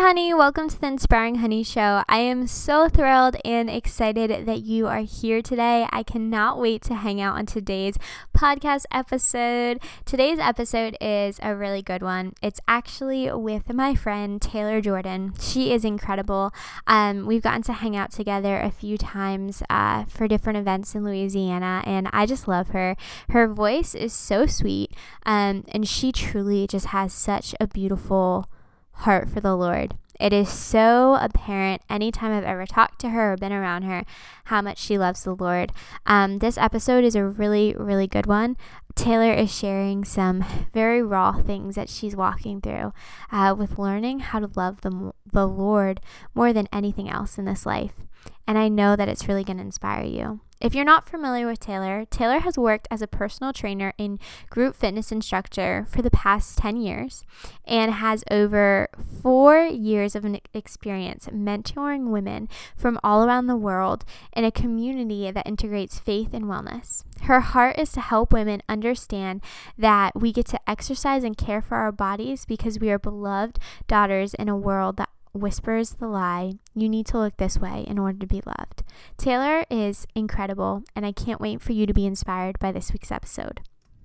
honey. Welcome to the Inspiring Honey Show. I am so thrilled and excited that you are here today. I cannot wait to hang out on today's podcast episode. Today's episode is a really good one. It's actually with my friend Taylor Jordan. She is incredible. Um, we've gotten to hang out together a few times uh, for different events in Louisiana, and I just love her. Her voice is so sweet, um, and she truly just has such a beautiful heart for the Lord. It is so apparent anytime I've ever talked to her or been around her how much she loves the Lord. Um, this episode is a really, really good one. Taylor is sharing some very raw things that she's walking through uh, with learning how to love the, the Lord more than anything else in this life. And I know that it's really going to inspire you. If you're not familiar with Taylor, Taylor has worked as a personal trainer and group fitness instructor for the past 10 years and has over four years of experience mentoring women from all around the world in a community that integrates faith and wellness. Her heart is to help women understand that we get to exercise and care for our bodies because we are beloved daughters in a world that whispers the lie, you need to look this way in order to be loved. Taylor is incredible, and I can't wait for you to be inspired by this week's episode.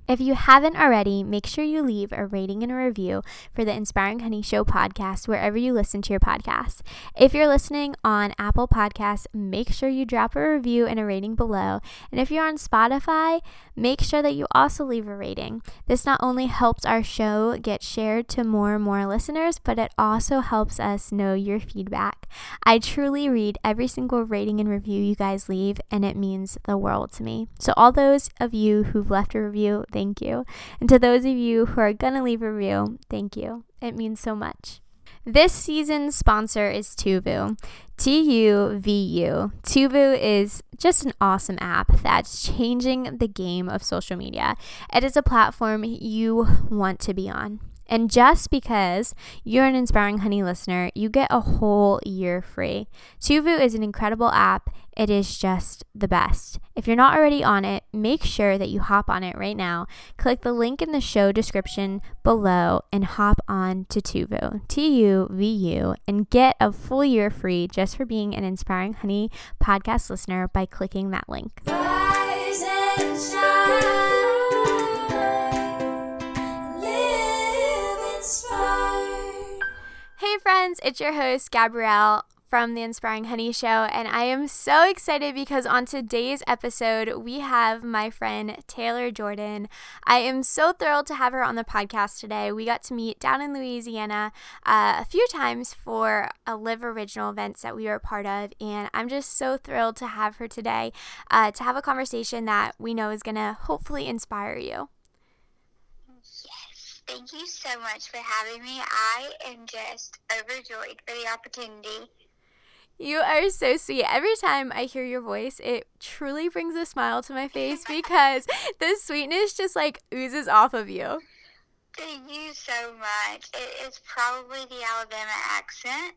If you haven't already, make sure you leave a rating and a review for the Inspiring Honey Show podcast wherever you listen to your podcast. If you're listening on Apple Podcasts, make sure you drop a review and a rating below. And if you're on Spotify, make sure that you also leave a rating. This not only helps our show get shared to more and more listeners, but it also helps us know your feedback. I truly read every single rating and review you guys leave, and it means the world to me. So, all those of you who've left a review, thank you. And to those of you who are going to leave a review, thank you. It means so much. This season's sponsor is Tuvu. T U V U. Tuvu is just an awesome app that's changing the game of social media. It is a platform you want to be on. And just because you're an Inspiring Honey listener, you get a whole year free. Tuvu is an incredible app. It is just the best. If you're not already on it, make sure that you hop on it right now. Click the link in the show description below and hop on to Tuvu, T U V U, and get a full year free just for being an Inspiring Honey podcast listener by clicking that link. Friends, it's your host, Gabrielle from the Inspiring Honey Show, and I am so excited because on today's episode, we have my friend Taylor Jordan. I am so thrilled to have her on the podcast today. We got to meet down in Louisiana uh, a few times for a Live Original events that we were part of, and I'm just so thrilled to have her today uh, to have a conversation that we know is going to hopefully inspire you. Thank you so much for having me. I am just overjoyed for the opportunity. You are so sweet. Every time I hear your voice, it truly brings a smile to my face because the sweetness just like oozes off of you. Thank you so much. It is probably the Alabama accent,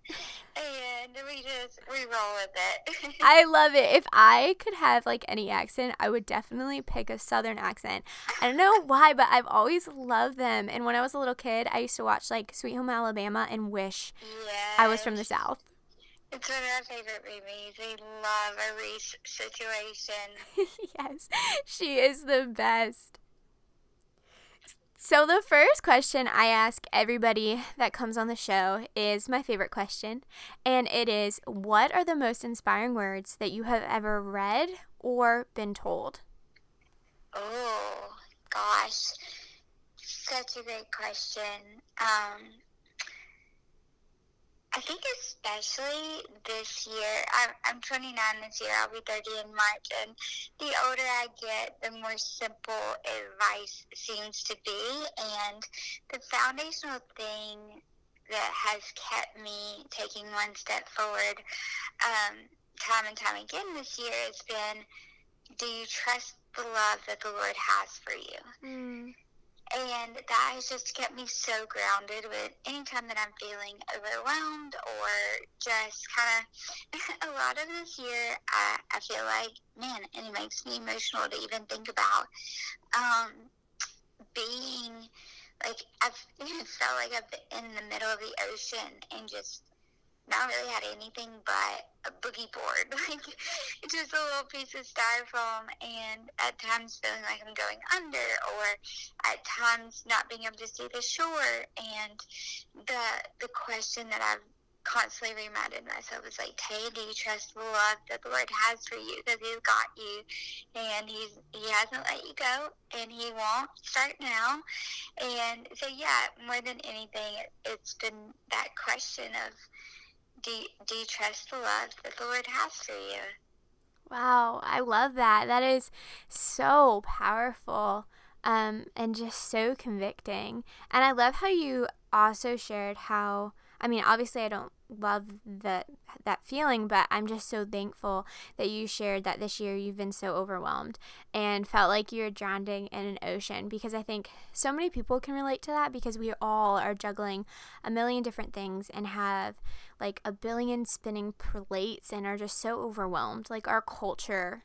and we just we roll with it. I love it. If I could have like any accent, I would definitely pick a Southern accent. I don't know why, but I've always loved them. And when I was a little kid, I used to watch like Sweet Home Alabama and wish yes. I was from the South. It's one of our favorite movies. We love a Reese situation. yes, she is the best. So, the first question I ask everybody that comes on the show is my favorite question, and it is What are the most inspiring words that you have ever read or been told? Oh, gosh. Such a great question. Um, I think especially this year, I'm, I'm 29 this year, I'll be 30 in March, and the older I get, the more simple advice seems to be. And the foundational thing that has kept me taking one step forward um, time and time again this year has been do you trust the love that the Lord has for you? Mm. And that has just kept me so grounded with anytime that I'm feeling overwhelmed or just kind of a lot of this year, I, I feel like, man, and it makes me emotional to even think about um, being like I've felt like I've been in the middle of the ocean and just not really had anything but a boogie board, like just a little piece of styrofoam, and at times feeling like I'm going under, or at times not being able to see the shore. And the the question that I've constantly reminded myself is like, Tay, do you trust the love that the Lord has for you? Because He's got you, and He's He hasn't let you go, and He won't start now. And so, yeah, more than anything, it, it's been that question of, do do you trust the love that the Lord has for you? Wow, I love that. That is so powerful um, and just so convicting. And I love how you also shared how I mean, obviously, I don't love that that feeling, but I'm just so thankful that you shared that this year you've been so overwhelmed and felt like you're drowning in an ocean because I think so many people can relate to that because we all are juggling a million different things and have like a billion spinning plates and are just so overwhelmed. Like our culture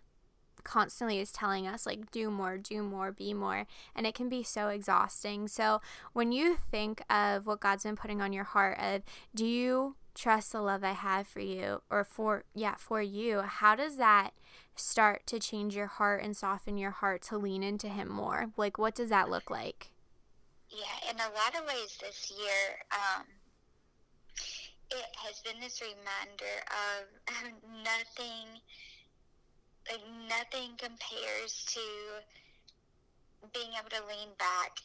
constantly is telling us like do more, do more, be more, and it can be so exhausting. So when you think of what God's been putting on your heart of do you trust the love I have for you or for yeah, for you, how does that start to change your heart and soften your heart to lean into him more? Like what does that look like? Yeah, in a lot of ways this year, um, it has been this reminder of nothing like nothing compares to being able to lean back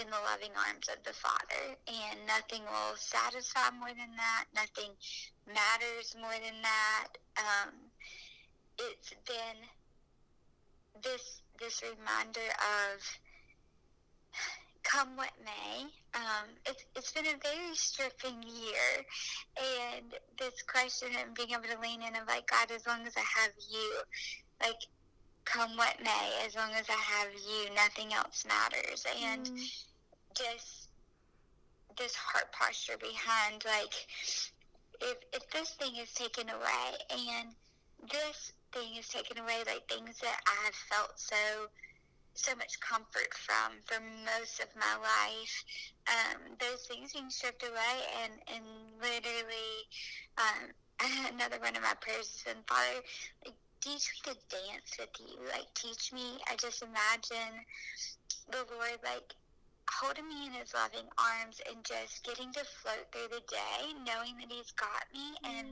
in the loving arms of the Father, and nothing will satisfy more than that. Nothing matters more than that. Um, it's been this this reminder of come what may. Um, it's, it's been a very stripping year. And this question and being able to lean in of like, God, as long as I have you, like, come what may, as long as I have you, nothing else matters. And mm. just this heart posture behind, like, if, if this thing is taken away and this thing is taken away, like things that I have felt so so much comfort from for most of my life. Um, those things being stripped away, and and literally, um, another one of my prayers has been, Father, like teach me to dance with you. Like teach me. I just imagine the Lord like holding me in his loving arms and just getting to float through the day, knowing that he's got me, mm. and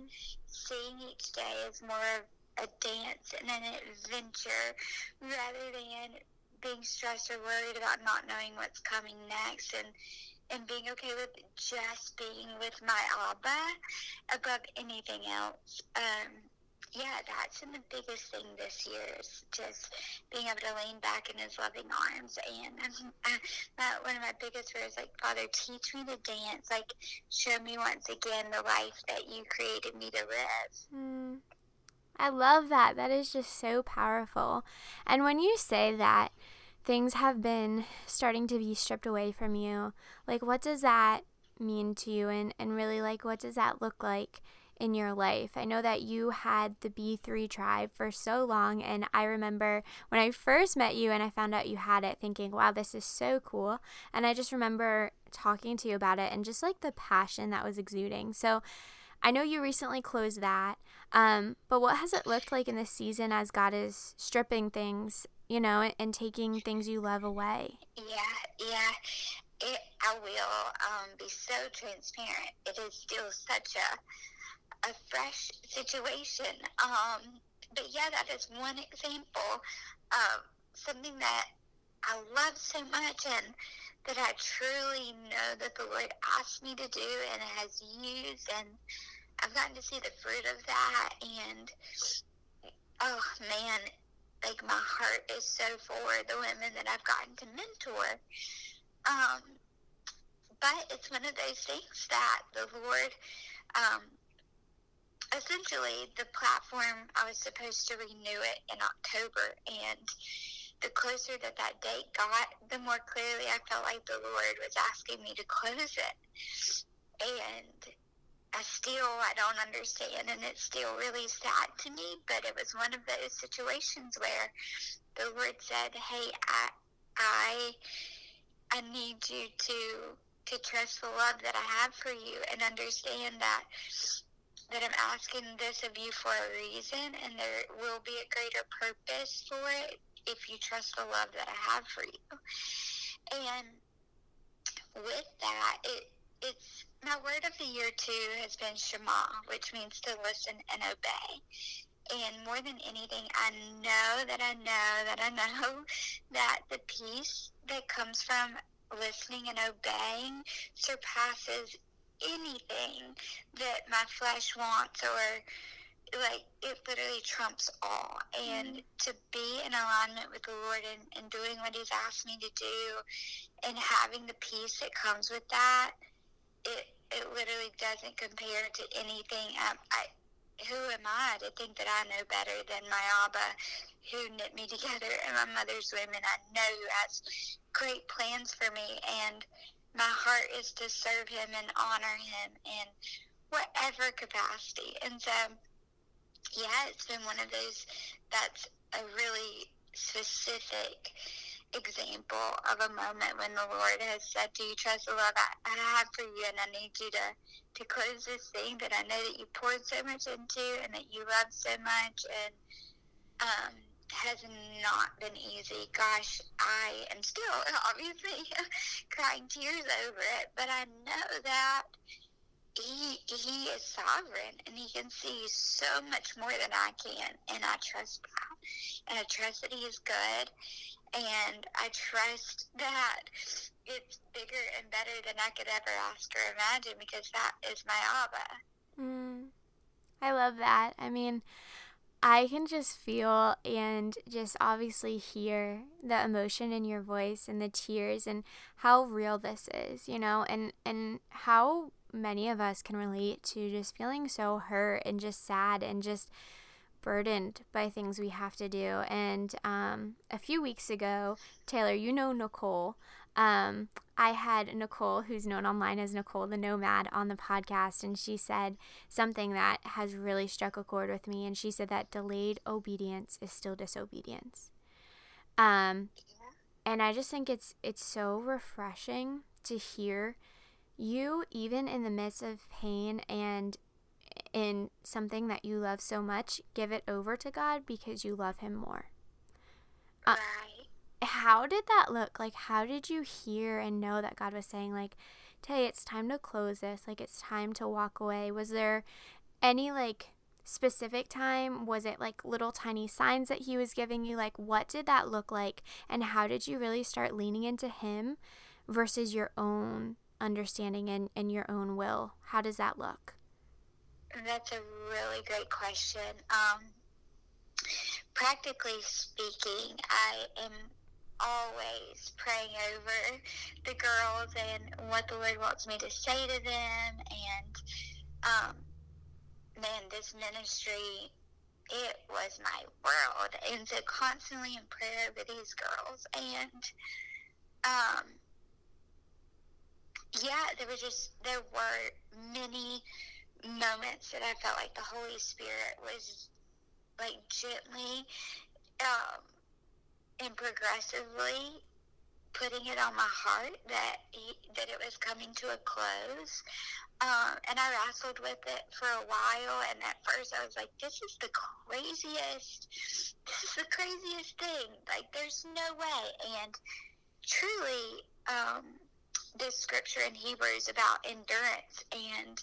seeing each day as more of a dance and an adventure rather than being stressed or worried about not knowing what's coming next and and being okay with just being with my Abba above anything else. Um, yeah, that's been the biggest thing this year is just being able to lean back in his loving arms. And um, uh, one of my biggest prayers, like, Father, teach me to dance. Like, show me once again the life that you created me to live. Mm. I love that. That is just so powerful. And when you say that, things have been starting to be stripped away from you, like what does that mean to you? And, and really, like, what does that look like? In your life. I know that you had the B3 tribe for so long, and I remember when I first met you and I found out you had it, thinking, wow, this is so cool. And I just remember talking to you about it and just like the passion that was exuding. So I know you recently closed that, um, but what has it looked like in this season as God is stripping things, you know, and, and taking things you love away? Yeah, yeah. It, I will um, be so transparent. It is still such a a fresh situation. Um, but yeah, that is one example of something that I love so much and that I truly know that the Lord asked me to do and has used and I've gotten to see the fruit of that, and oh man, like my heart is so for the women that I've gotten to mentor. Um, but it's one of those things that the Lord, um, essentially, the platform I was supposed to renew it in October, and the closer that that date got, the more clearly I felt like the Lord was asking me to close it. And I still I don't understand, and it's still really sad to me. But it was one of those situations where the Lord said, "Hey, I, I, I need you to to trust the love that I have for you and understand that that I'm asking this of you for a reason and there will be a greater purpose for it if you trust the love that I have for you. And with that, it it's my word of the year too has been Shema, which means to listen and obey. And more than anything, I know that I know that I know that the peace that comes from listening and obeying surpasses anything that my flesh wants or like it literally trumps all and mm-hmm. to be in alignment with the lord and, and doing what he's asked me to do and having the peace that comes with that it it literally doesn't compare to anything um, I, who am I to think that I know better than my Abba who knit me together and my mother's women? I know who has great plans for me, and my heart is to serve him and honor him in whatever capacity. And so, yeah, it's been one of those that's a really specific example of a moment when the Lord has said, Do you trust the love I, I have for you? And I need you to, to close this thing that I know that you poured so much into and that you love so much. And um, has not been easy. Gosh, I am still obviously crying tears over it, but I know that he he is sovereign and he can see so much more than I can, and I trust that, and I trust that he is good, and I trust that it's bigger and better than I could ever ask or imagine because that is my Abba. Mm, I love that. I mean, I can just feel and just obviously hear the emotion in your voice and the tears and how real this is, you know, and and how many of us can relate to just feeling so hurt and just sad and just burdened by things we have to do. And um, a few weeks ago, Taylor, you know Nicole. Um, I had Nicole, who's known online as Nicole the Nomad, on the podcast, and she said something that has really struck a chord with me. And she said that delayed obedience is still disobedience. Um, and I just think it's it's so refreshing to hear you, even in the midst of pain and in something that you love so much, give it over to God because you love Him more. Uh, how did that look? Like, how did you hear and know that God was saying, like, Tay, it's time to close this? Like, it's time to walk away? Was there any, like, specific time? Was it like little tiny signs that He was giving you? Like, what did that look like? And how did you really start leaning into Him versus your own understanding and, and your own will? How does that look? That's a really great question. Um, practically speaking, I am always praying over the girls and what the Lord wants me to say to them. And um, man, this ministry, it was my world. And so constantly in prayer over these girls. And um, yeah, there was just, there were many moments that I felt like the Holy Spirit was like gently um, and progressively putting it on my heart that he, that it was coming to a close. Um, and I wrestled with it for a while. And at first, I was like, "This is the craziest. This is the craziest thing. Like, there's no way." And truly, um, this scripture in Hebrews about endurance and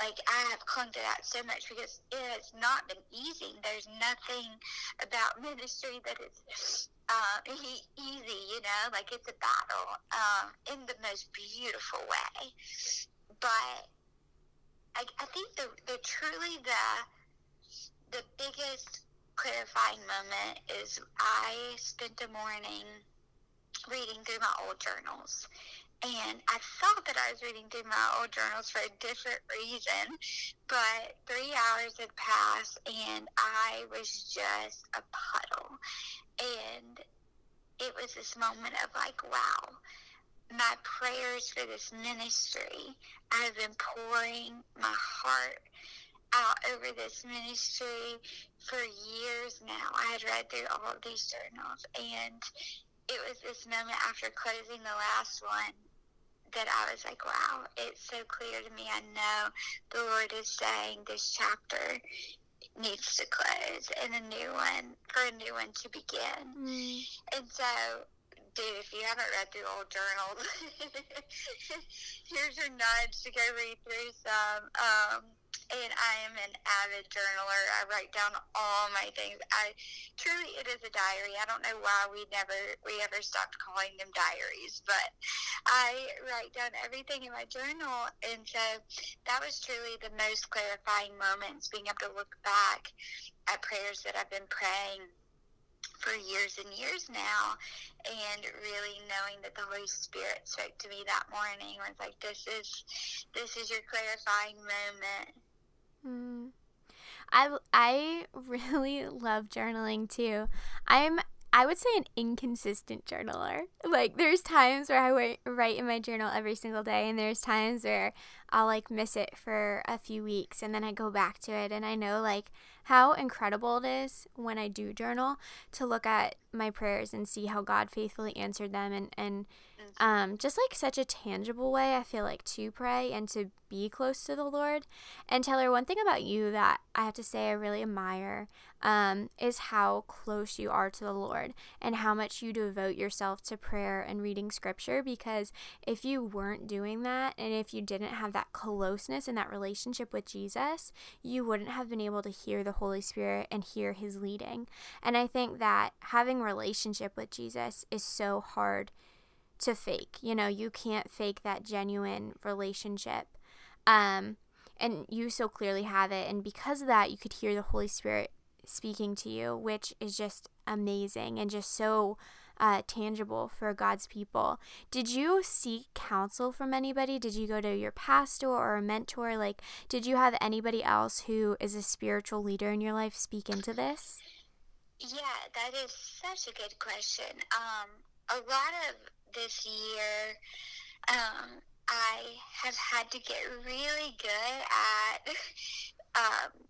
like I have clung to that so much because it has not been easy. There's nothing about ministry that is uh, easy, you know, like it's a battle um, in the most beautiful way. But I, I think the, the truly the the biggest clarifying moment is I spent a morning reading through my old journals and I thought that I was reading through my old journals for a different reason, but three hours had passed and I was just a puddle. And it was this moment of like, wow, my prayers for this ministry, I've been pouring my heart out over this ministry for years now. I had read through all of these journals and it was this moment after closing the last one that I was like, wow, it's so clear to me. I know the Lord is saying this chapter needs to close and a new one for a new one to begin. Mm. And so, dude, if you haven't read through old journals, here's your nudge to go read through some. Um, and I am an avid journaler. I write down all my things. I truly, it is a diary. I don't know why we never we ever stopped calling them diaries, but I write down everything in my journal, and so that was truly the most clarifying moments. Being able to look back at prayers that I've been praying for years and years now and really knowing that the holy spirit spoke to me that morning was like this is this is your clarifying moment Mm. I I really love journaling too. I'm I would say an inconsistent journaler. Like there's times where I write in my journal every single day and there's times where I'll like miss it for a few weeks and then I go back to it and I know like how incredible it is when I do journal to look at my prayers and see how God faithfully answered them and and um, just like such a tangible way, I feel like, to pray and to be close to the Lord. And Taylor, one thing about you that I have to say I really admire um, is how close you are to the Lord and how much you devote yourself to prayer and reading scripture. Because if you weren't doing that and if you didn't have that closeness and that relationship with Jesus, you wouldn't have been able to hear the Holy Spirit and hear his leading. And I think that having relationship with Jesus is so hard to fake. You know, you can't fake that genuine relationship. Um, and you so clearly have it. And because of that, you could hear the Holy Spirit speaking to you, which is just amazing and just so uh, tangible for God's people. Did you seek counsel from anybody? Did you go to your pastor or a mentor? Like, did you have anybody else who is a spiritual leader in your life speak into this? Yeah, that is such a good question. Um, a lot of this year, um, I have had to get really good at um,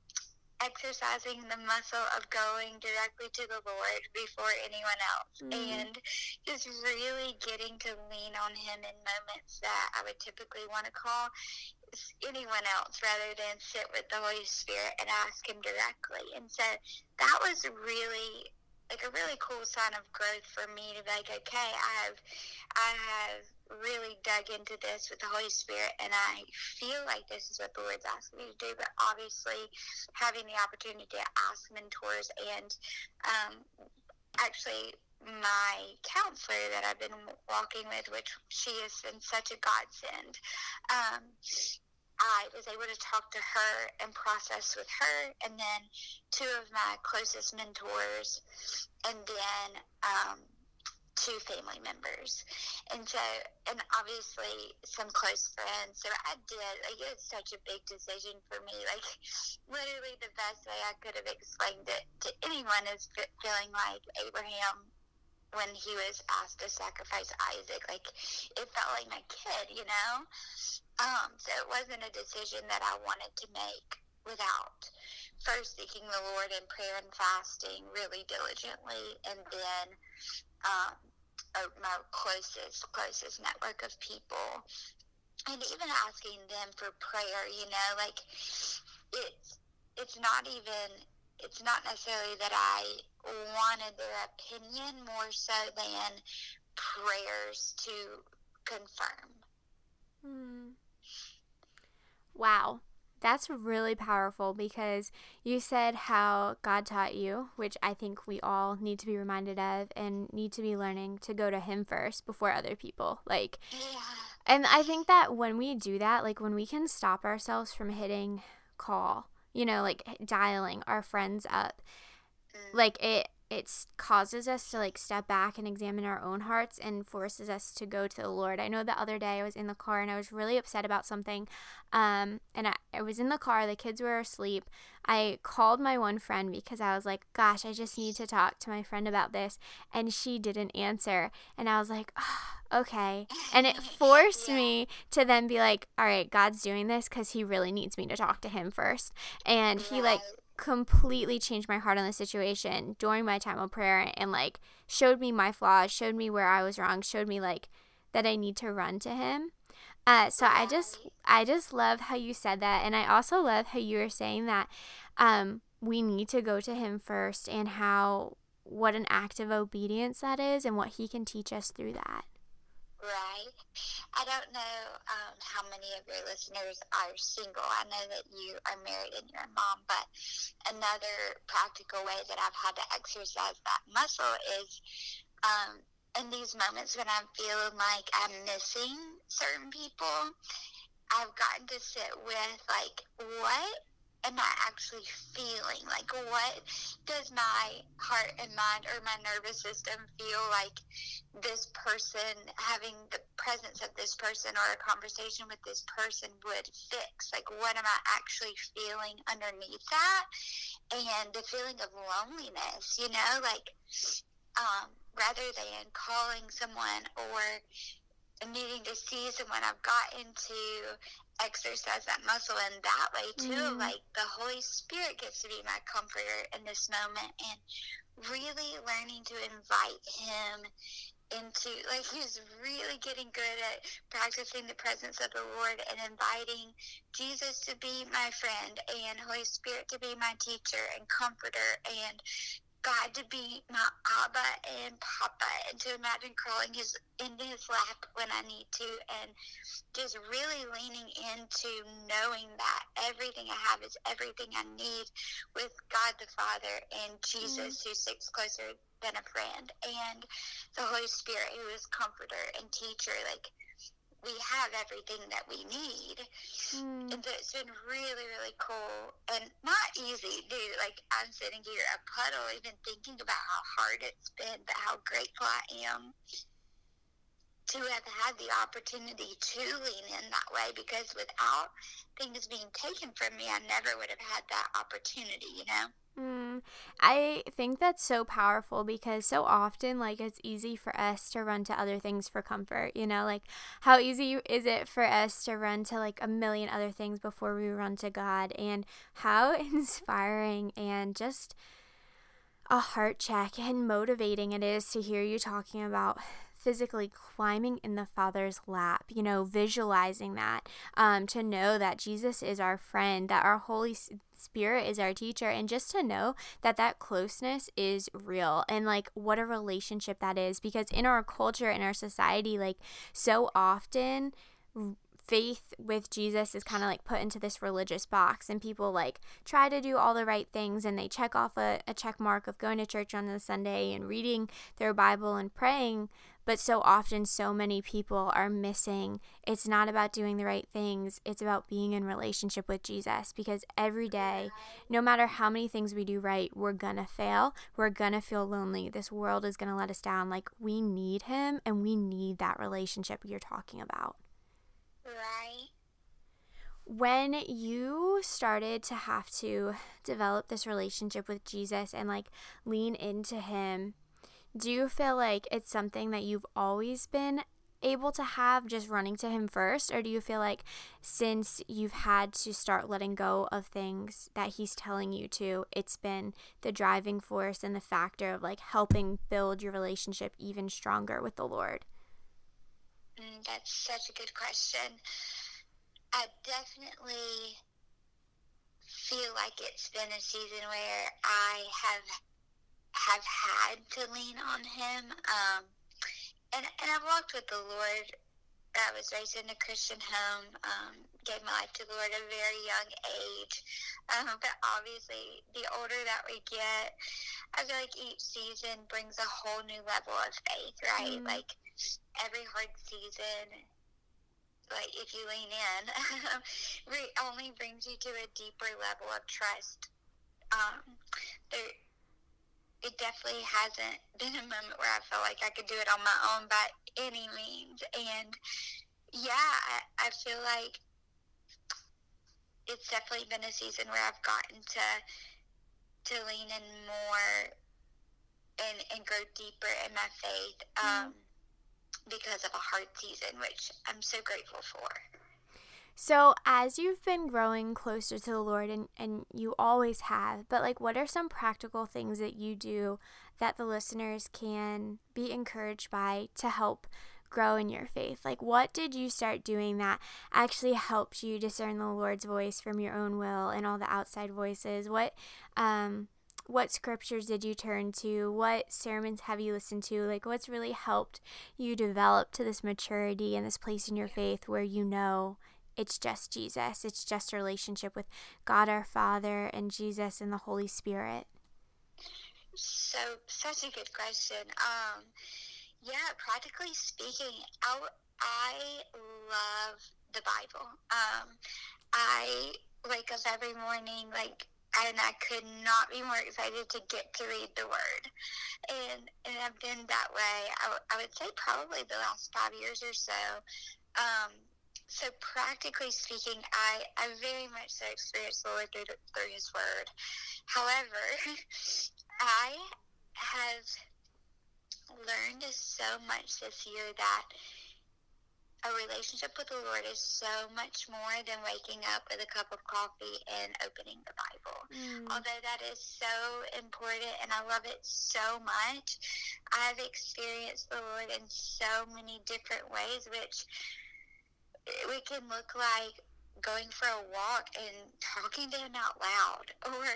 exercising the muscle of going directly to the Lord before anyone else mm. and just really getting to lean on Him in moments that I would typically want to call anyone else rather than sit with the Holy Spirit and ask Him directly. And so that was really like a really cool sign of growth for me to be like, okay, I have, I have really dug into this with the Holy Spirit, and I feel like this is what the Lord's asking me to do. But obviously, having the opportunity to ask mentors and um, actually my counselor that I've been walking with, which she has been such a godsend. Um, I was able to talk to her and process with her, and then two of my closest mentors, and then um, two family members. And so, and obviously some close friends. So I did, like, it was such a big decision for me. Like, literally, the best way I could have explained it to anyone is feeling like Abraham when he was asked to sacrifice Isaac. Like, it felt like my kid, you know? Um, so it wasn't a decision that I wanted to make without first seeking the Lord in prayer and fasting really diligently, and then um, my closest closest network of people, and even asking them for prayer. You know, like it's it's not even it's not necessarily that I wanted their opinion more so than prayers to confirm. Hmm. Wow. That's really powerful because you said how God taught you, which I think we all need to be reminded of and need to be learning to go to Him first before other people. Like, and I think that when we do that, like when we can stop ourselves from hitting call, you know, like dialing our friends up, like it it causes us to like step back and examine our own hearts and forces us to go to the Lord. I know the other day I was in the car and I was really upset about something. Um, and I, I was in the car, the kids were asleep. I called my one friend because I was like, gosh, I just need to talk to my friend about this. And she didn't answer. And I was like, oh, okay. And it forced yeah. me to then be like, all right, God's doing this because he really needs me to talk to him first. And he like, completely changed my heart on the situation during my time of prayer and like showed me my flaws, showed me where I was wrong, showed me like that I need to run to him. Uh, so I just I just love how you said that, and I also love how you were saying that um, we need to go to Him first, and how what an act of obedience that is, and what He can teach us through that. Right. I don't know um, how many of your listeners are single. I know that you are married and you're a mom, but another practical way that I've had to exercise that muscle is um, in these moments when I'm feeling like I'm missing certain people, I've gotten to sit with like, what am I actually feeling? Like, what does my heart and mind or my nervous system feel like this person, having the presence of this person or a conversation with this person would fix? Like, what am I actually feeling underneath that? And the feeling of loneliness, you know, like, um, rather than calling someone or needing to see someone, I've gotten to exercise that muscle in that way too. Mm. Like the Holy Spirit gets to be my comforter in this moment and really learning to invite Him into like he's really getting good at practicing the presence of the Lord and inviting Jesus to be my friend and Holy Spirit to be my teacher and comforter and God to be my Abba and Papa and to imagine crawling his into his lap when I need to and just really leaning into knowing that everything I have is everything I need with God the Father and Jesus mm-hmm. who sits closer than a friend and the Holy Spirit who is comforter and teacher like we have everything that we need. Mm. And so it's been really, really cool and not easy, dude. Like I'm sitting here a puddle, even thinking about how hard it's been, but how grateful I am to have had the opportunity to lean in that way because without things being taken from me, I never would have had that opportunity, you know? Mm, I think that's so powerful because so often, like, it's easy for us to run to other things for comfort. You know, like, how easy is it for us to run to like a million other things before we run to God? And how inspiring and just a heart check and motivating it is to hear you talking about physically climbing in the Father's lap, you know, visualizing that, um, to know that Jesus is our friend, that our Holy Spirit is our teacher, and just to know that that closeness is real and like what a relationship that is. Because in our culture, in our society, like so often, faith with Jesus is kind of like put into this religious box and people like try to do all the right things and they check off a, a check mark of going to church on the Sunday and reading their Bible and praying but so often, so many people are missing. It's not about doing the right things, it's about being in relationship with Jesus because every day, no matter how many things we do right, we're gonna fail. We're gonna feel lonely. This world is gonna let us down. Like, we need Him and we need that relationship you're talking about. Right. When you started to have to develop this relationship with Jesus and like lean into Him, do you feel like it's something that you've always been able to have just running to him first or do you feel like since you've had to start letting go of things that he's telling you to it's been the driving force and the factor of like helping build your relationship even stronger with the lord mm, that's such a good question i definitely feel like it's been a season where i have have had to lean on Him. Um, and and I've walked with the Lord. I was raised in a Christian home. Um, gave my life to the Lord at a very young age. Um, but obviously, the older that we get, I feel like each season brings a whole new level of faith. Right, mm. like every hard season like if you lean in, only brings you to a deeper level of trust. Um, there, it definitely hasn't been a moment where I felt like I could do it on my own by any means. And yeah, I, I feel like it's definitely been a season where I've gotten to to lean in more and and grow deeper in my faith um, mm. Because of a hard season, which I'm so grateful for. So, as you've been growing closer to the Lord, and, and you always have, but like, what are some practical things that you do that the listeners can be encouraged by to help grow in your faith? Like, what did you start doing that actually helps you discern the Lord's voice from your own will and all the outside voices? What, um, what scriptures did you turn to? What sermons have you listened to? Like, what's really helped you develop to this maturity and this place in your faith where you know it's just Jesus. It's just a relationship with God our Father and Jesus and the Holy Spirit. So, such a good question. Um, yeah, practically speaking, I, I love the Bible. Um, I wake up every morning like and I could not be more excited to get to read the Word. And and I've been that way. I, w- I would say probably the last five years or so. Um, so practically speaking, I, I very much so experienced the Lord through, through His Word. However, I have learned so much this year that a relationship with the Lord is so much more than waking up with a cup of coffee and opening the Bible. Mm. Although that is so important and I love it so much, I've experienced the Lord in so many different ways, which we can look like going for a walk and talking to him out loud or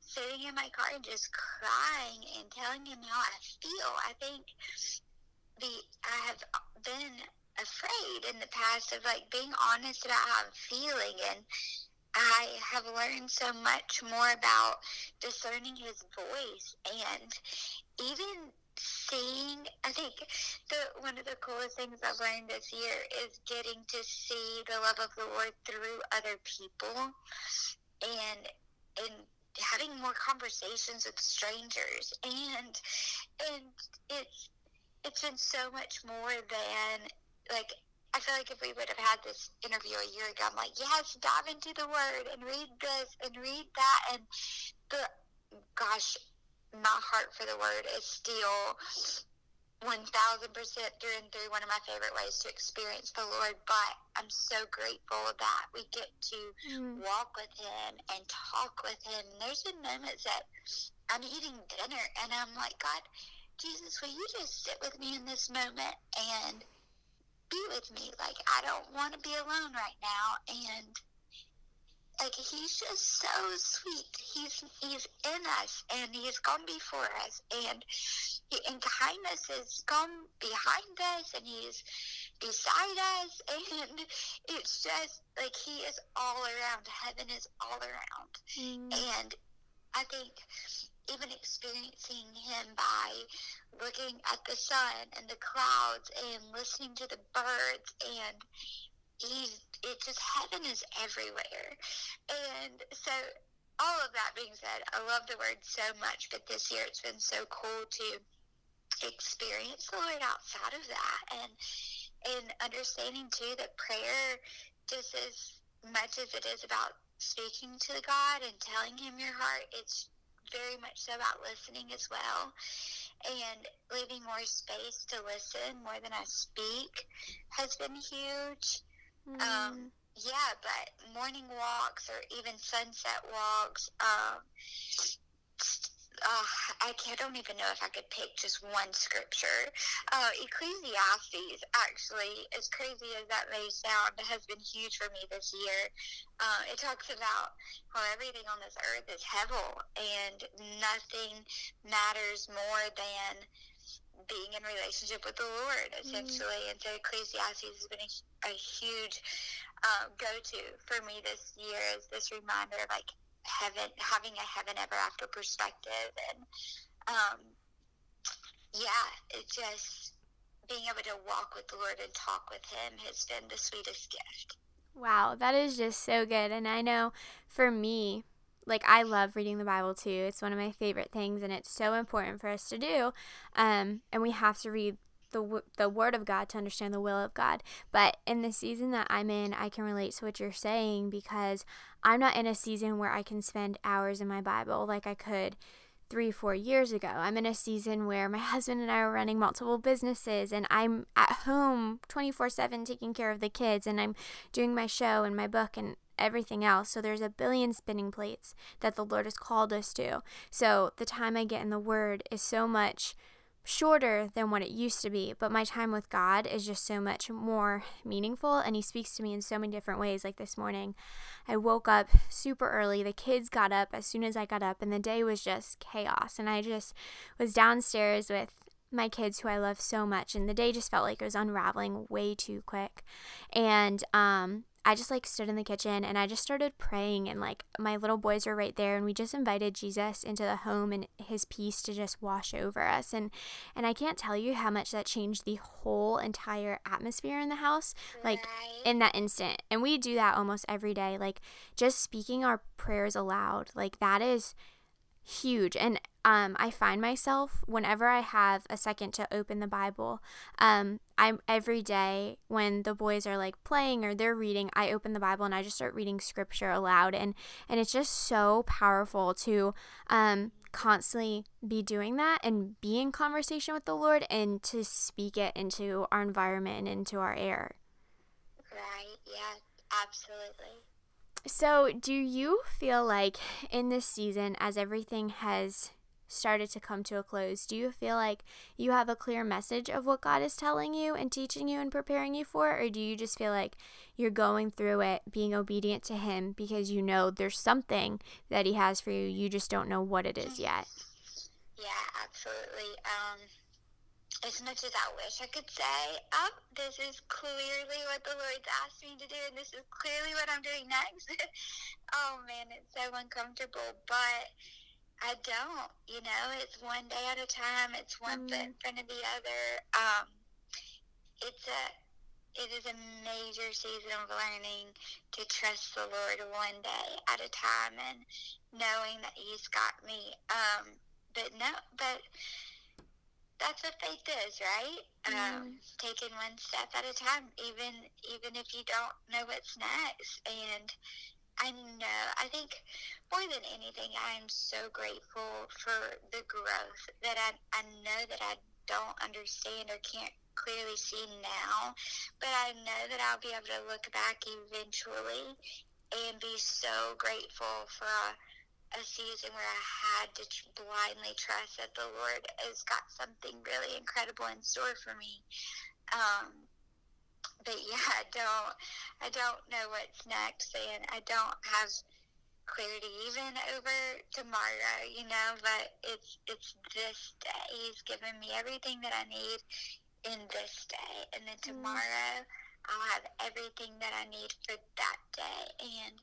sitting in my car and just crying and telling him how I feel. I think the I have been afraid in the past of like being honest about how I'm feeling and I have learned so much more about discerning his voice and even seeing I think the one of the coolest things I've learned this year is getting to see the love of the Lord through other people and and having more conversations with strangers. And and it's it's been so much more than like I feel like if we would have had this interview a year ago, I'm like, yes, dive into the word and read this and read that. And the, gosh, my heart for the word is still 1000% through and through one of my favorite ways to experience the Lord. But I'm so grateful that we get to mm. walk with Him and talk with Him. And there's been moments that I'm eating dinner and I'm like, God, Jesus, will you just sit with me in this moment and be with me. Like, I don't want to be alone right now. And like he's just so sweet. He's he's in us, and he's gone before us, and he, and kindness has gone behind us, and he's beside us, and it's just like he is all around. Heaven is all around, mm. and I think even experiencing him by looking at the sun and the clouds and listening to the birds and he's it just heaven is everywhere. And so all of that being said i love the word so much but this year it's been so cool to experience the lord outside of that and and understanding too that prayer just as much as it is about speaking to god and telling him your heart it's very much so about listening as well and leaving more space to listen more than I speak has been huge. Mm. Um, yeah, but morning walks or even sunset walks, um, uh, I, I don't even know if I could pick just one scripture. Uh, Ecclesiastes, actually, as crazy as that may sound, has been huge for me this year. Uh, it talks about how everything on this earth is hevel and nothing matters more than being in relationship with the Lord, mm-hmm. essentially. Mm. And so Ecclesiastes has been a, a huge uh, go-to for me this year as this reminder of like heaven, having a heaven ever after perspective, and um, yeah, it just being able to walk with the Lord and talk with Him has been the sweetest gift. Wow, that is just so good. And I know for me, like I love reading the Bible too. It's one of my favorite things, and it's so important for us to do. Um, and we have to read the the word of God to understand the will of God. But in the season that I'm in, I can relate to what you're saying because I'm not in a season where I can spend hours in my Bible like I could three, four years ago. I'm in a season where my husband and I are running multiple businesses and I'm at home 24 7 taking care of the kids and I'm doing my show and my book and everything else. So there's a billion spinning plates that the Lord has called us to. So the time I get in the Word is so much shorter than what it used to be, but my time with God is just so much more meaningful and he speaks to me in so many different ways. Like this morning, I woke up super early. The kids got up as soon as I got up and the day was just chaos and I just was downstairs with my kids who I love so much and the day just felt like it was unraveling way too quick. And um I just like stood in the kitchen and I just started praying and like my little boys were right there and we just invited Jesus into the home and his peace to just wash over us and and I can't tell you how much that changed the whole entire atmosphere in the house like Right. in that instant. And we do that almost every day like just speaking our prayers aloud. Like that is huge and um, I find myself whenever I have a second to open the Bible, um, I'm every day when the boys are like playing or they're reading, I open the Bible and I just start reading scripture aloud, and and it's just so powerful to um, constantly be doing that and be in conversation with the Lord and to speak it into our environment and into our air. Right. Yeah. Absolutely. So, do you feel like in this season, as everything has started to come to a close, do you feel like you have a clear message of what God is telling you and teaching you and preparing you for? Or do you just feel like you're going through it, being obedient to Him because you know there's something that He has for you? You just don't know what it is yet. Yeah, absolutely. Um, as much as I wish I could say, oh, this is clearly what the Lord's asked me to do, and this is clearly what I'm doing next. oh man, it's so uncomfortable, but I don't. You know, it's one day at a time. It's one foot in front of the other. Um, it's a it is a major season of learning to trust the Lord one day at a time and knowing that He's got me. Um, but no, but that's what faith is, right? Um, taking one step at a time, even even if you don't know what's next. And I know, I think more than anything, I am so grateful for the growth that I I know that I don't understand or can't clearly see now, but I know that I'll be able to look back eventually and be so grateful for a, a season where I had to tr- blindly trust that the Lord has got something really incredible in store for me. Um, but yeah, I don't, I don't know what's next, and I don't have clarity even over tomorrow, you know. But it's it's this day. He's given me everything that I need in this day, and then mm-hmm. tomorrow I'll have everything that I need for that day, and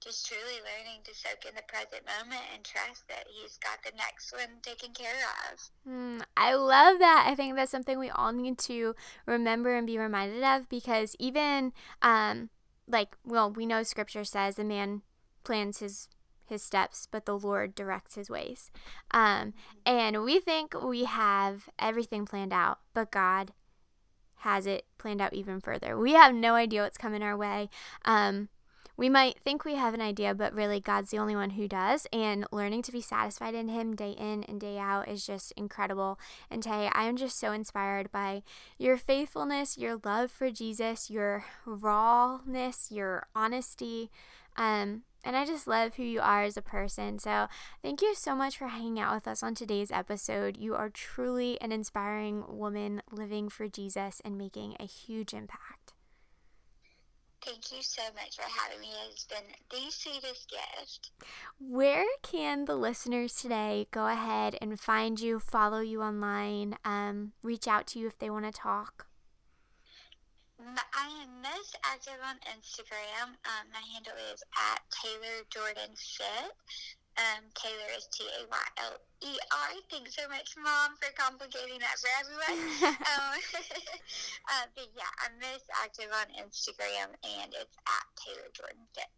just truly learning to soak in the present moment and trust that He's got the next one taken care of. Hmm, I love that. I think that's something we all need to remember and be reminded of because even um like well, we know scripture says a man plans his his steps, but the Lord directs his ways. Um and we think we have everything planned out, but God has it planned out even further. We have no idea what's coming our way. Um we might think we have an idea, but really God's the only one who does. And learning to be satisfied in Him day in and day out is just incredible. And Tay, I am just so inspired by your faithfulness, your love for Jesus, your rawness, your honesty. Um, and I just love who you are as a person. So, thank you so much for hanging out with us on today's episode. You are truly an inspiring woman living for Jesus and making a huge impact. Thank you so much for having me. It's been the sweetest gift. Where can the listeners today go ahead and find you, follow you online, um, reach out to you if they want to talk? I am most active on Instagram. Um, my handle is at Tayler Jordan Fit. Um, Tayler is T A Y L E R. Thanks so much, Mom, for complicating that for everyone. um, uh, but yeah, I'm most active on Instagram, and it's at Tayler Jordan Fit.